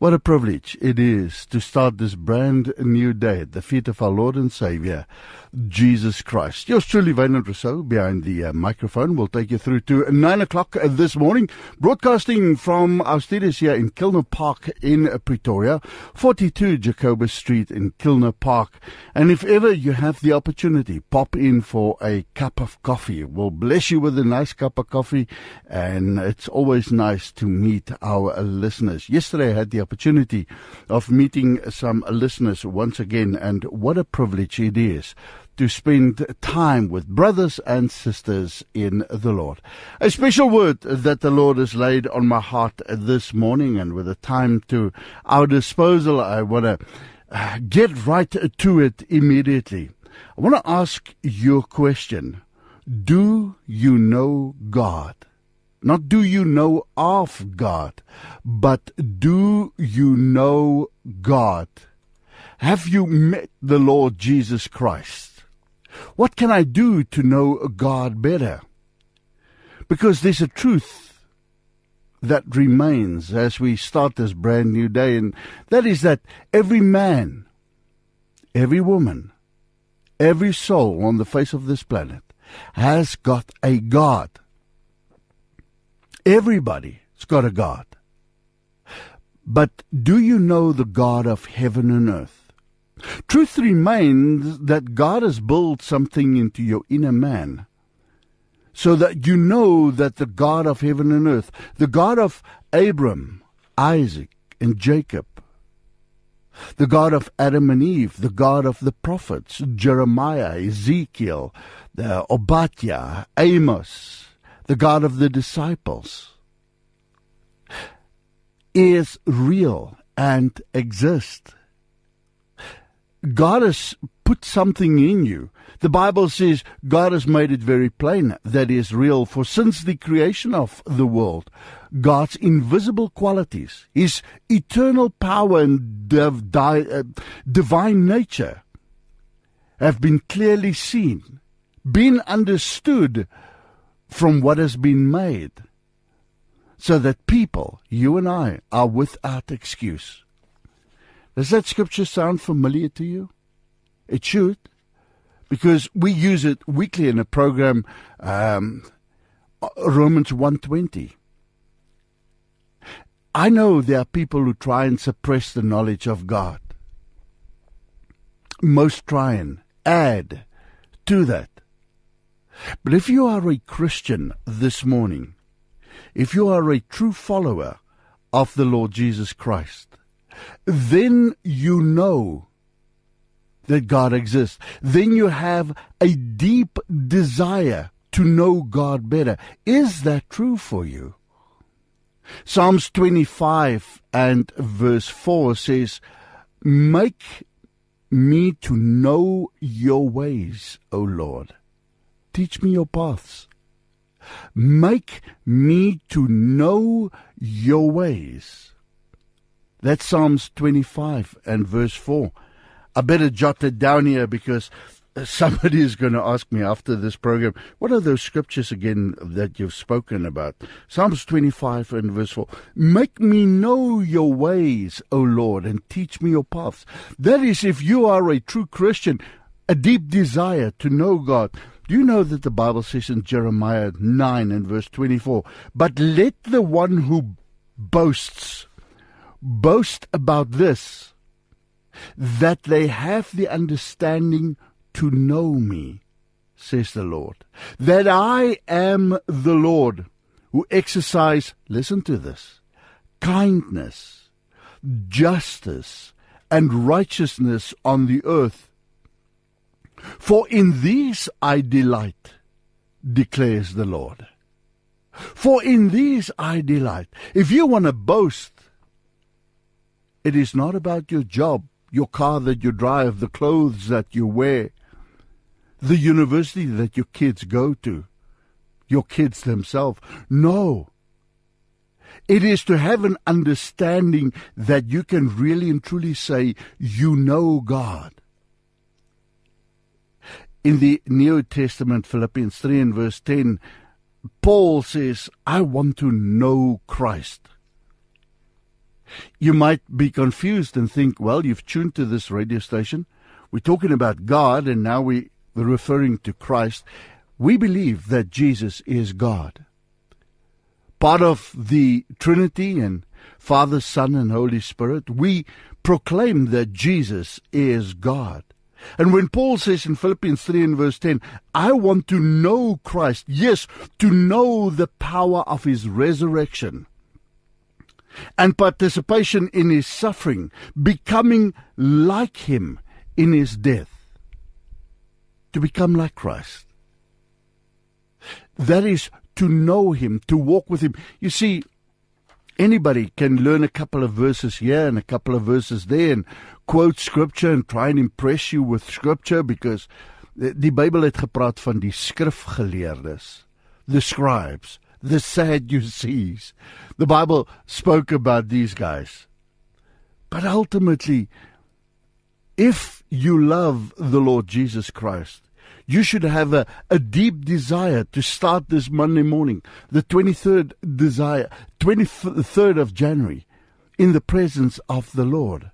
What a privilege it is to start this brand new day at the feet of our Lord and Savior, Jesus Christ. Yours truly, Wynand Rousseau, behind the uh, microphone. will take you through to 9 o'clock this morning, broadcasting from our studios here in Kilner Park in Pretoria, 42 Jacobus Street in Kilner Park. And if ever you have the opportunity, pop in for a cup of coffee. We'll bless you with a nice cup of coffee, and it's always nice to meet our listeners. Yesterday I had the opportunity of meeting some listeners once again, and what a privilege it is to spend time with brothers and sisters in the Lord. A special word that the Lord has laid on my heart this morning, and with the time to our disposal, I want to uh, get right to it immediately. I want to ask you a question Do you know God? Not do you know of God, but do you know God? Have you met the Lord Jesus Christ? What can I do to know God better? Because there's a truth that remains as we start this brand new day, and that is that every man, every woman, every soul on the face of this planet has got a God. Everybody's got a God. But do you know the God of heaven and earth? Truth remains that God has built something into your inner man so that you know that the God of heaven and earth, the God of Abram, Isaac, and Jacob, the God of Adam and Eve, the God of the prophets, Jeremiah, Ezekiel, the Obadiah, Amos, the God of the disciples, is real and exists. God has put something in you. The Bible says God has made it very plain that is real. For since the creation of the world, God's invisible qualities, His eternal power and div- di- uh, divine nature, have been clearly seen, been understood from what has been made, so that people, you and I, are without excuse. Does that scripture sound familiar to you? It should, because we use it weekly in a program, um, Romans 120. I know there are people who try and suppress the knowledge of God. Most try and add to that. But if you are a Christian this morning, if you are a true follower of the Lord Jesus Christ, then you know that God exists. Then you have a deep desire to know God better. Is that true for you? Psalms 25 and verse 4 says, Make me to know your ways, O Lord. Teach me your paths. Make me to know your ways. That's Psalms 25 and verse 4. I better jot it down here because somebody is going to ask me after this program, what are those scriptures again that you've spoken about? Psalms 25 and verse 4. Make me know your ways, O Lord, and teach me your paths. That is, if you are a true Christian, a deep desire to know God. Do you know that the Bible says in Jeremiah 9 and verse 24, But let the one who boasts boast about this, that they have the understanding to know me, says the Lord, that I am the Lord who exercise, listen to this, kindness, justice, and righteousness on the earth. For in these I delight, declares the Lord. For in these I delight. If you want to boast, it is not about your job, your car that you drive, the clothes that you wear, the university that your kids go to, your kids themselves. No. It is to have an understanding that you can really and truly say, you know God. In the New Testament, Philippians 3 and verse 10, Paul says, I want to know Christ. You might be confused and think, well, you've tuned to this radio station. We're talking about God, and now we're referring to Christ. We believe that Jesus is God. Part of the Trinity and Father, Son, and Holy Spirit, we proclaim that Jesus is God. And when Paul says in Philippians 3 and verse 10, I want to know Christ, yes, to know the power of his resurrection and participation in his suffering, becoming like him in his death, to become like Christ. That is to know him, to walk with him. You see, anybody can learn a couple of verses here and a couple of verses there and quote scripture and try and impress you with scripture because die Bybel het gepraat van die skrifgeleerdes, the scribes, the Sadducees. The Bible spoke about these guys. But ultimately, if you love the Lord Jesus Christ, you should have a, a deep desire to start this Monday morning, the 23rd desire, 23rd of January, in the presence of the Lord.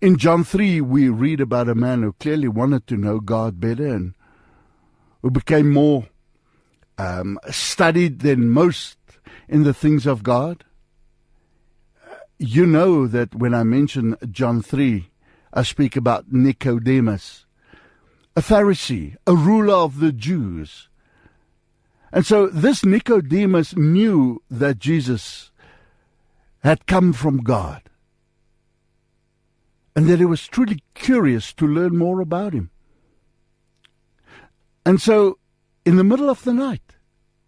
In John 3, we read about a man who clearly wanted to know God better and who became more um, studied than most in the things of God. You know that when I mention John 3, I speak about Nicodemus, a Pharisee, a ruler of the Jews. And so this Nicodemus knew that Jesus had come from God and that he was truly curious to learn more about him. And so in the middle of the night,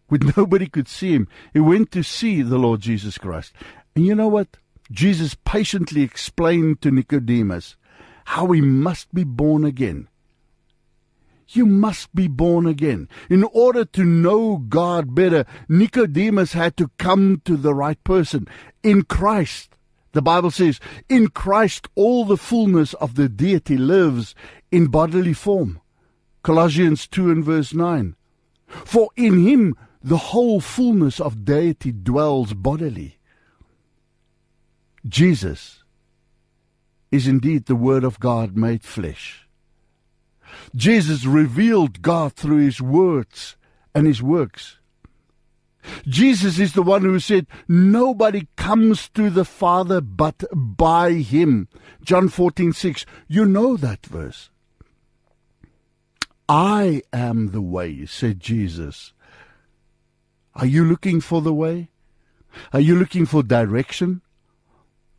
when nobody could see him, he went to see the Lord Jesus Christ. And you know what? Jesus patiently explained to Nicodemus how he must be born again. You must be born again. In order to know God better, Nicodemus had to come to the right person. In Christ, the Bible says, in Christ all the fullness of the deity lives in bodily form. Colossians 2 and verse 9. For in him the whole fullness of deity dwells bodily. Jesus is indeed the Word of God made flesh. Jesus revealed God through his words and his works. Jesus is the one who said, Nobody comes to the Father but by him. John 14, 6. You know that verse. I am the way, said Jesus. Are you looking for the way? Are you looking for direction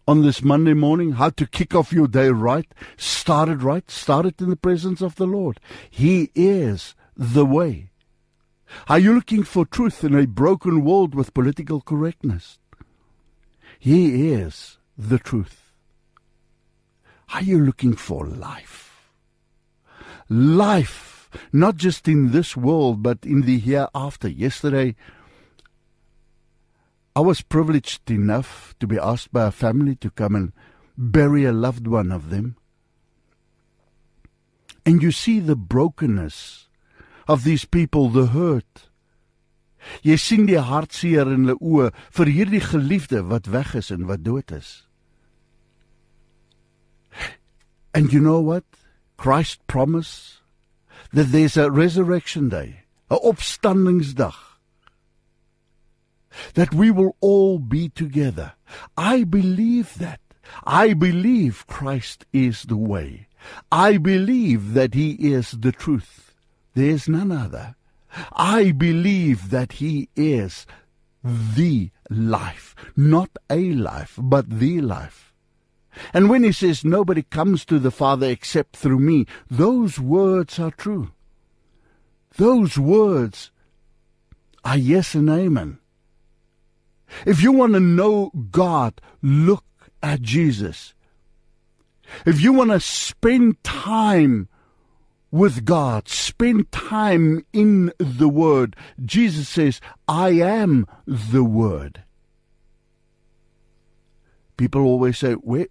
on this Monday morning? How to kick off your day right? Start it right? Start it in the presence of the Lord. He is the way. Are you looking for truth in a broken world with political correctness? He is the truth. Are you looking for life? Life not just in this world, but in the hereafter. Yesterday, I was privileged enough to be asked by a family to come and bury a loved one of them. And you see the brokenness of these people, the hurt. Jy sien die hartseer in hulle oë vir hierdie geliefde wat weg is en wat dood is. And you know what? Christ promised that there's a resurrection day, a opstandingsdag, that we will all be together. I believe that. I believe Christ is the way. I believe that He is the truth. There's none other. I believe that He is the life, not a life, but the life. And when he says, Nobody comes to the Father except through me, those words are true. Those words are yes and amen. If you want to know God, look at Jesus. If you want to spend time with God, spend time in the Word, Jesus says, I am the Word. People always say, Where,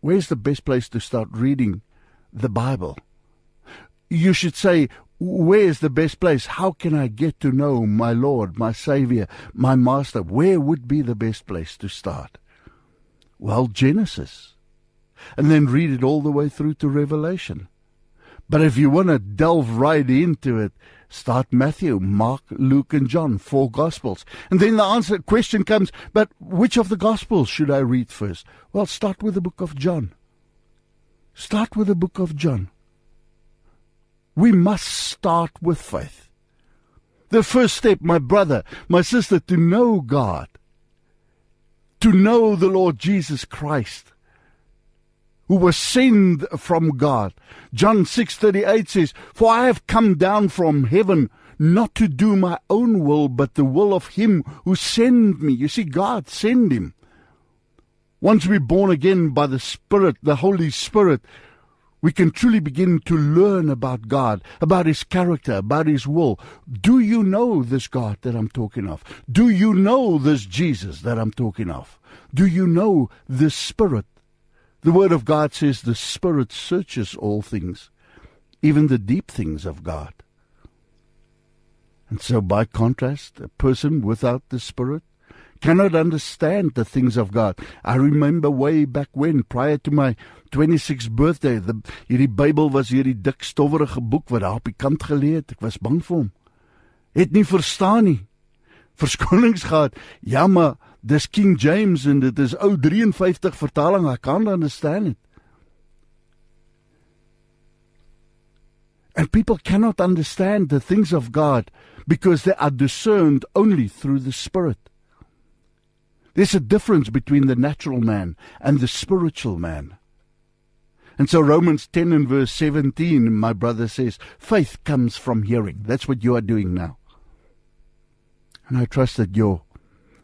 where's the best place to start reading the Bible? You should say, where is the best place? How can I get to know my Lord, my Savior, my Master? Where would be the best place to start? Well, Genesis. And then read it all the way through to Revelation. But if you want to delve right into it, start Matthew, Mark, Luke, and John, four Gospels. And then the answer question comes, but which of the Gospels should I read first? Well, start with the book of John. Start with the book of John. We must start with faith. The first step, my brother, my sister, to know God, to know the Lord Jesus Christ, who was sent from God. John 6:38 says, "For I have come down from heaven not to do my own will, but the will of him who sent me." You see God sent him. Once we're born again by the Spirit, the Holy Spirit, we can truly begin to learn about God, about His character, about His will. Do you know this God that I'm talking of? Do you know this Jesus that I'm talking of? Do you know this Spirit? The Word of God says the Spirit searches all things, even the deep things of God. And so, by contrast, a person without the Spirit cannot understand the things of God. I remember way back when, prior to my 26th birthday, the, hierdie Bybel was hierdie dik stowwerige boek wat daar op die kant gelê het. Ek was bang vir hom. Het nie verstaan nie. Verskonings gehad. Ja, maar dis King James en dit is ou 53 vertaling. I can't understand it. And people cannot understand the things of God because they are discerned only through the Spirit. There's a difference between the natural man and the spiritual man. And so Romans 10 and verse 17, my brother says, faith comes from hearing. That's what you are doing now. And I trust that your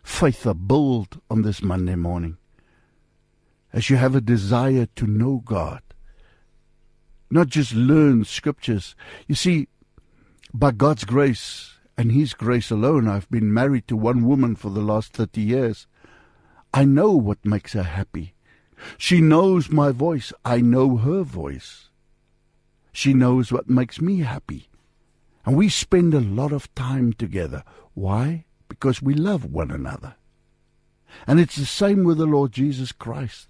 faith are built on this Monday morning. As you have a desire to know God, not just learn scriptures. You see, by God's grace and His grace alone, I've been married to one woman for the last 30 years. I know what makes her happy. She knows my voice. I know her voice. She knows what makes me happy. And we spend a lot of time together. Why? Because we love one another. And it's the same with the Lord Jesus Christ.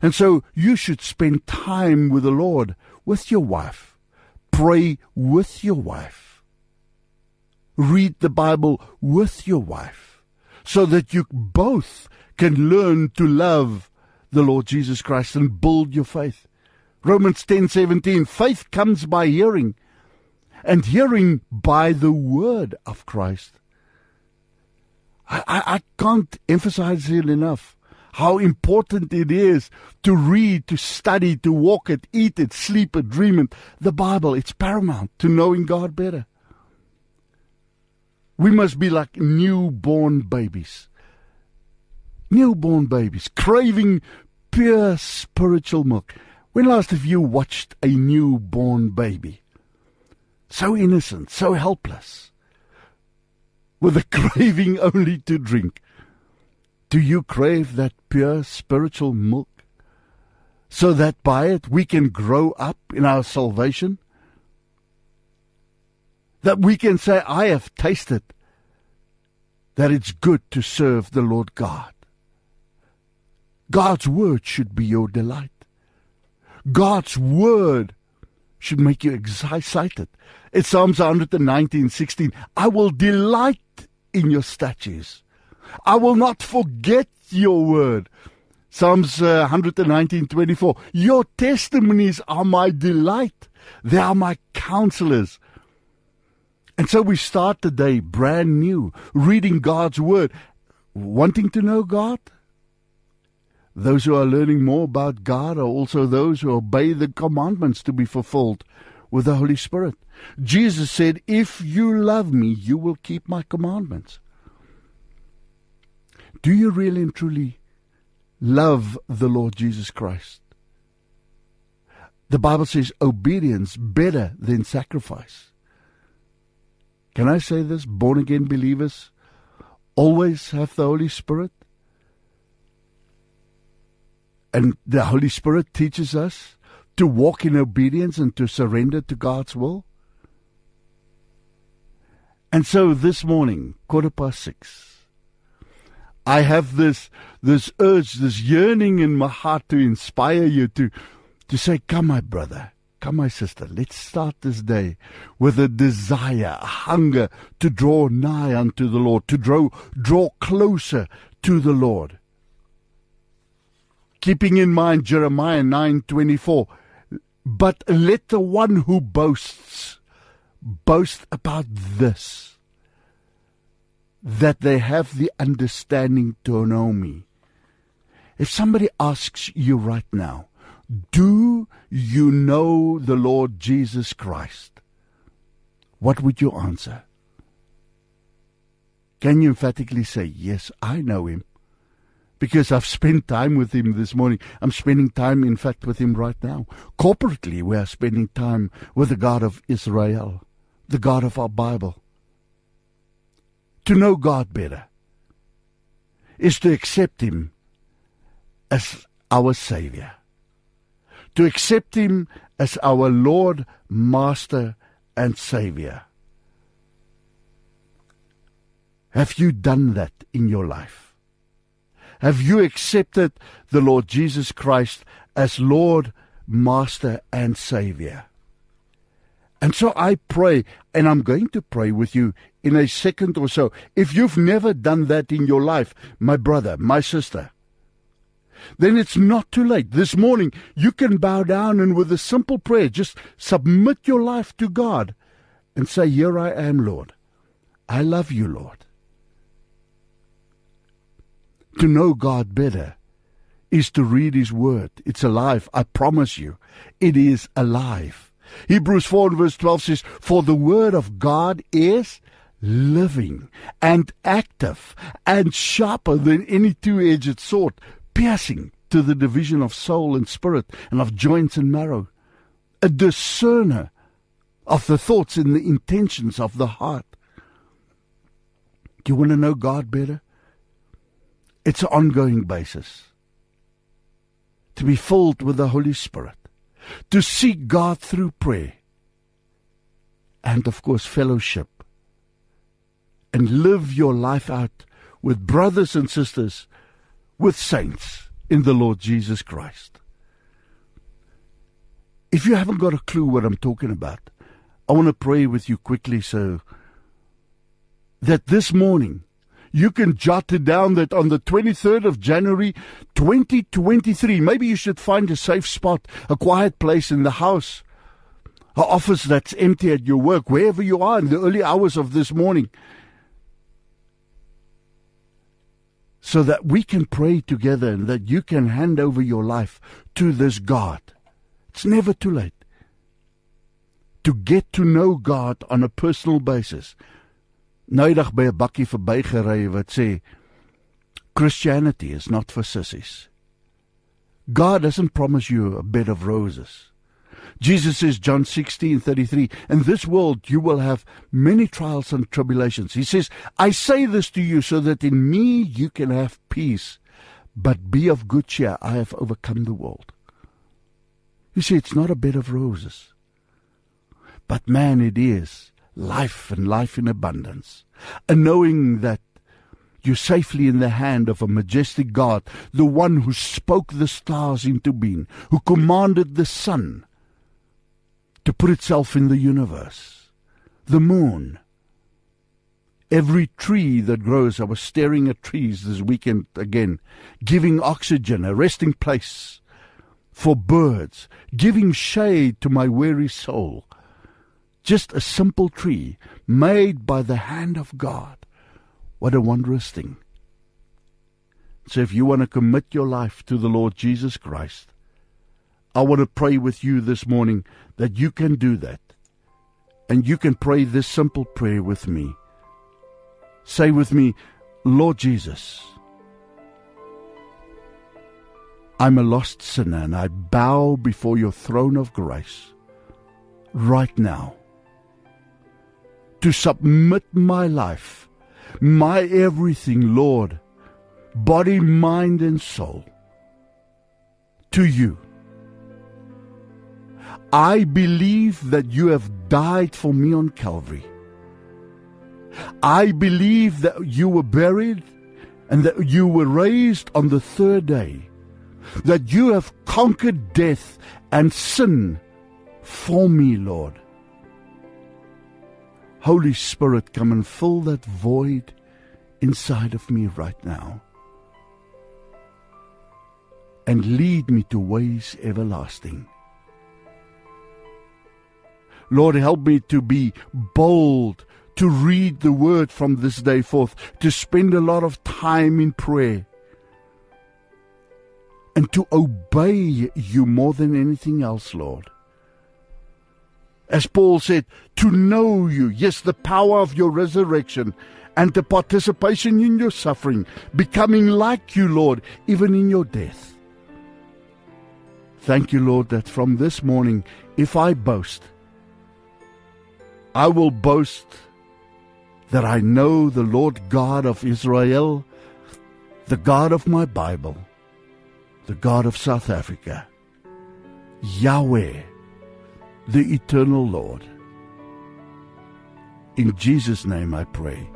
And so you should spend time with the Lord, with your wife. Pray with your wife. Read the Bible with your wife so that you both can learn to love the Lord Jesus Christ and build your faith. Romans 10:17 Faith comes by hearing and hearing by the word of Christ. I, I, I can't emphasize it enough how important it is to read, to study, to walk it, eat it, sleep it, dream it. The Bible, it's paramount to knowing God better. We must be like newborn babies. Newborn babies, craving pure spiritual milk. When last have you watched a newborn baby? So innocent, so helpless, with a craving only to drink. Do you crave that pure spiritual milk? So that by it we can grow up in our salvation? That we can say, I have tasted that it's good to serve the Lord God. God's word should be your delight. God's word should make you excited. It's Psalms 119, 16. I will delight in your statutes. I will not forget your word. Psalms uh, 119, 24. Your testimonies are my delight. They are my counselors. And so we start the day brand new, reading God's Word, wanting to know God. Those who are learning more about God are also those who obey the commandments to be fulfilled with the Holy Spirit. Jesus said, If you love me, you will keep my commandments. Do you really and truly love the Lord Jesus Christ? The Bible says obedience better than sacrifice. Can I say this? Born again believers always have the Holy Spirit. And the Holy Spirit teaches us to walk in obedience and to surrender to God's will. And so this morning, quarter past six, I have this this urge, this yearning in my heart to inspire you to to say, Come, my brother, come, my sister, let's start this day with a desire, a hunger to draw nigh unto the Lord, to draw draw closer to the Lord. Keeping in mind Jeremiah nine twenty four, but let the one who boasts boast about this that they have the understanding to know me. If somebody asks you right now, do you know the Lord Jesus Christ? What would you answer? Can you emphatically say, Yes, I know him? Because I've spent time with him this morning. I'm spending time, in fact, with him right now. Corporately, we are spending time with the God of Israel, the God of our Bible to know God better is to accept Him as our Savior, to accept Him as our Lord, Master, and Savior. Have you done that in your life? Have you accepted the Lord Jesus Christ as Lord, Master, and Savior? And so I pray, and I'm going to pray with you in a second or so. If you've never done that in your life, my brother, my sister, then it's not too late. This morning, you can bow down and with a simple prayer, just submit your life to God and say, Here I am, Lord. I love you, Lord. To know God better is to read His Word. It's alive. I promise you, it is alive. Hebrews 4 and verse 12 says, For the word of God is living and active and sharper than any two edged sword, piercing to the division of soul and spirit and of joints and marrow, a discerner of the thoughts and the intentions of the heart. Do you want to know God better? It's an ongoing basis. To be filled with the Holy Spirit to seek God through prayer and, of course, fellowship and live your life out with brothers and sisters, with saints in the Lord Jesus Christ. If you haven't got a clue what I'm talking about, I want to pray with you quickly so that this morning you can jot it down that on the 23rd of January 2023, maybe you should find a safe spot, a quiet place in the house, an office that's empty at your work, wherever you are in the early hours of this morning. So that we can pray together and that you can hand over your life to this God. It's never too late to get to know God on a personal basis Noudag by 'n bakkie verbygery wat sê Christianity is not for sissies. God doesn't promise you a bed of roses. Jesus says John 16:33 in this world you will have many trials and tribulations. He says I say this to you so that in me you can have peace but be of good cheer I have overcome the world. You see it's not a bed of roses. But man it is life and life in abundance, and knowing that you're safely in the hand of a majestic God, the one who spoke the stars into being, who commanded the sun to put itself in the universe, the moon, every tree that grows. I was staring at trees this weekend again, giving oxygen, a resting place for birds, giving shade to my weary soul, just a simple tree made by the hand of God. What a wondrous thing. So, if you want to commit your life to the Lord Jesus Christ, I want to pray with you this morning that you can do that. And you can pray this simple prayer with me. Say with me, Lord Jesus, I'm a lost sinner and I bow before your throne of grace right now to submit my life, my everything, Lord, body, mind, and soul, to you. I believe that you have died for me on Calvary I believe that you were buried and that you were raised on the third day, that you have conquered death and sin for me, Lord. Holy Spirit, come and fill that void inside of me right now and lead me to ways everlasting. Lord, help me to be bold, to read the word from this day forth, to spend a lot of time in prayer, and to obey you more than anything else, Lord. As Paul said, to know you, yes, the power of your resurrection and the participation in your suffering, becoming like you, Lord, even in your death. Thank you, Lord, that from this morning, if I boast, I will boast that I know the Lord God of Israel, the God of my Bible, the God of South Africa, Yahweh, the eternal Lord. In Jesus' name I pray.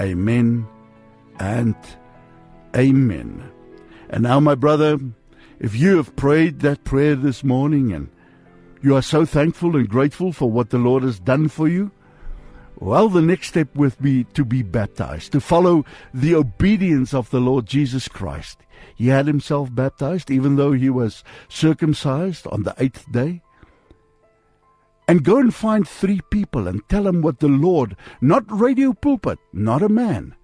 Amen and amen. And now, my brother, if you have prayed that prayer this morning and you are so thankful and grateful for what the Lord has done for you, well, the next step would be to be baptized, to follow the obedience of the Lord Jesus Christ. He had himself baptized, even though he was circumcised on the eighth day. And go and find three people and tell them what the Lord, not radio pulpit, not a man,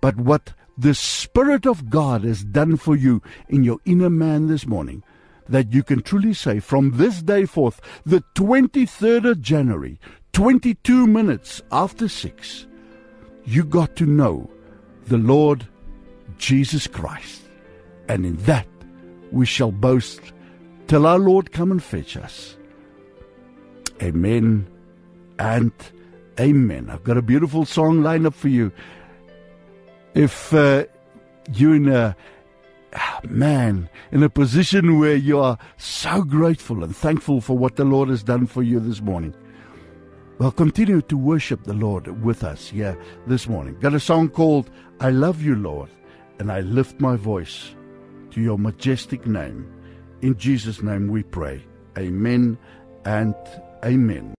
but what the Spirit of God has done for you in your inner man this morning that you can truly say from this day forth, the 23rd of January, 22 minutes after 6, you got to know the Lord Jesus Christ. And in that we shall boast till our Lord come and fetch us. Amen and amen. I've got a beautiful song lined up for you. If uh, you're in a Ah, man, in a position where you are so grateful and thankful for what the Lord has done for you this morning. Well, continue to worship the Lord with us here this morning. Got a song called I Love You, Lord, and I lift my voice to your majestic name. In Jesus' name we pray. Amen and amen.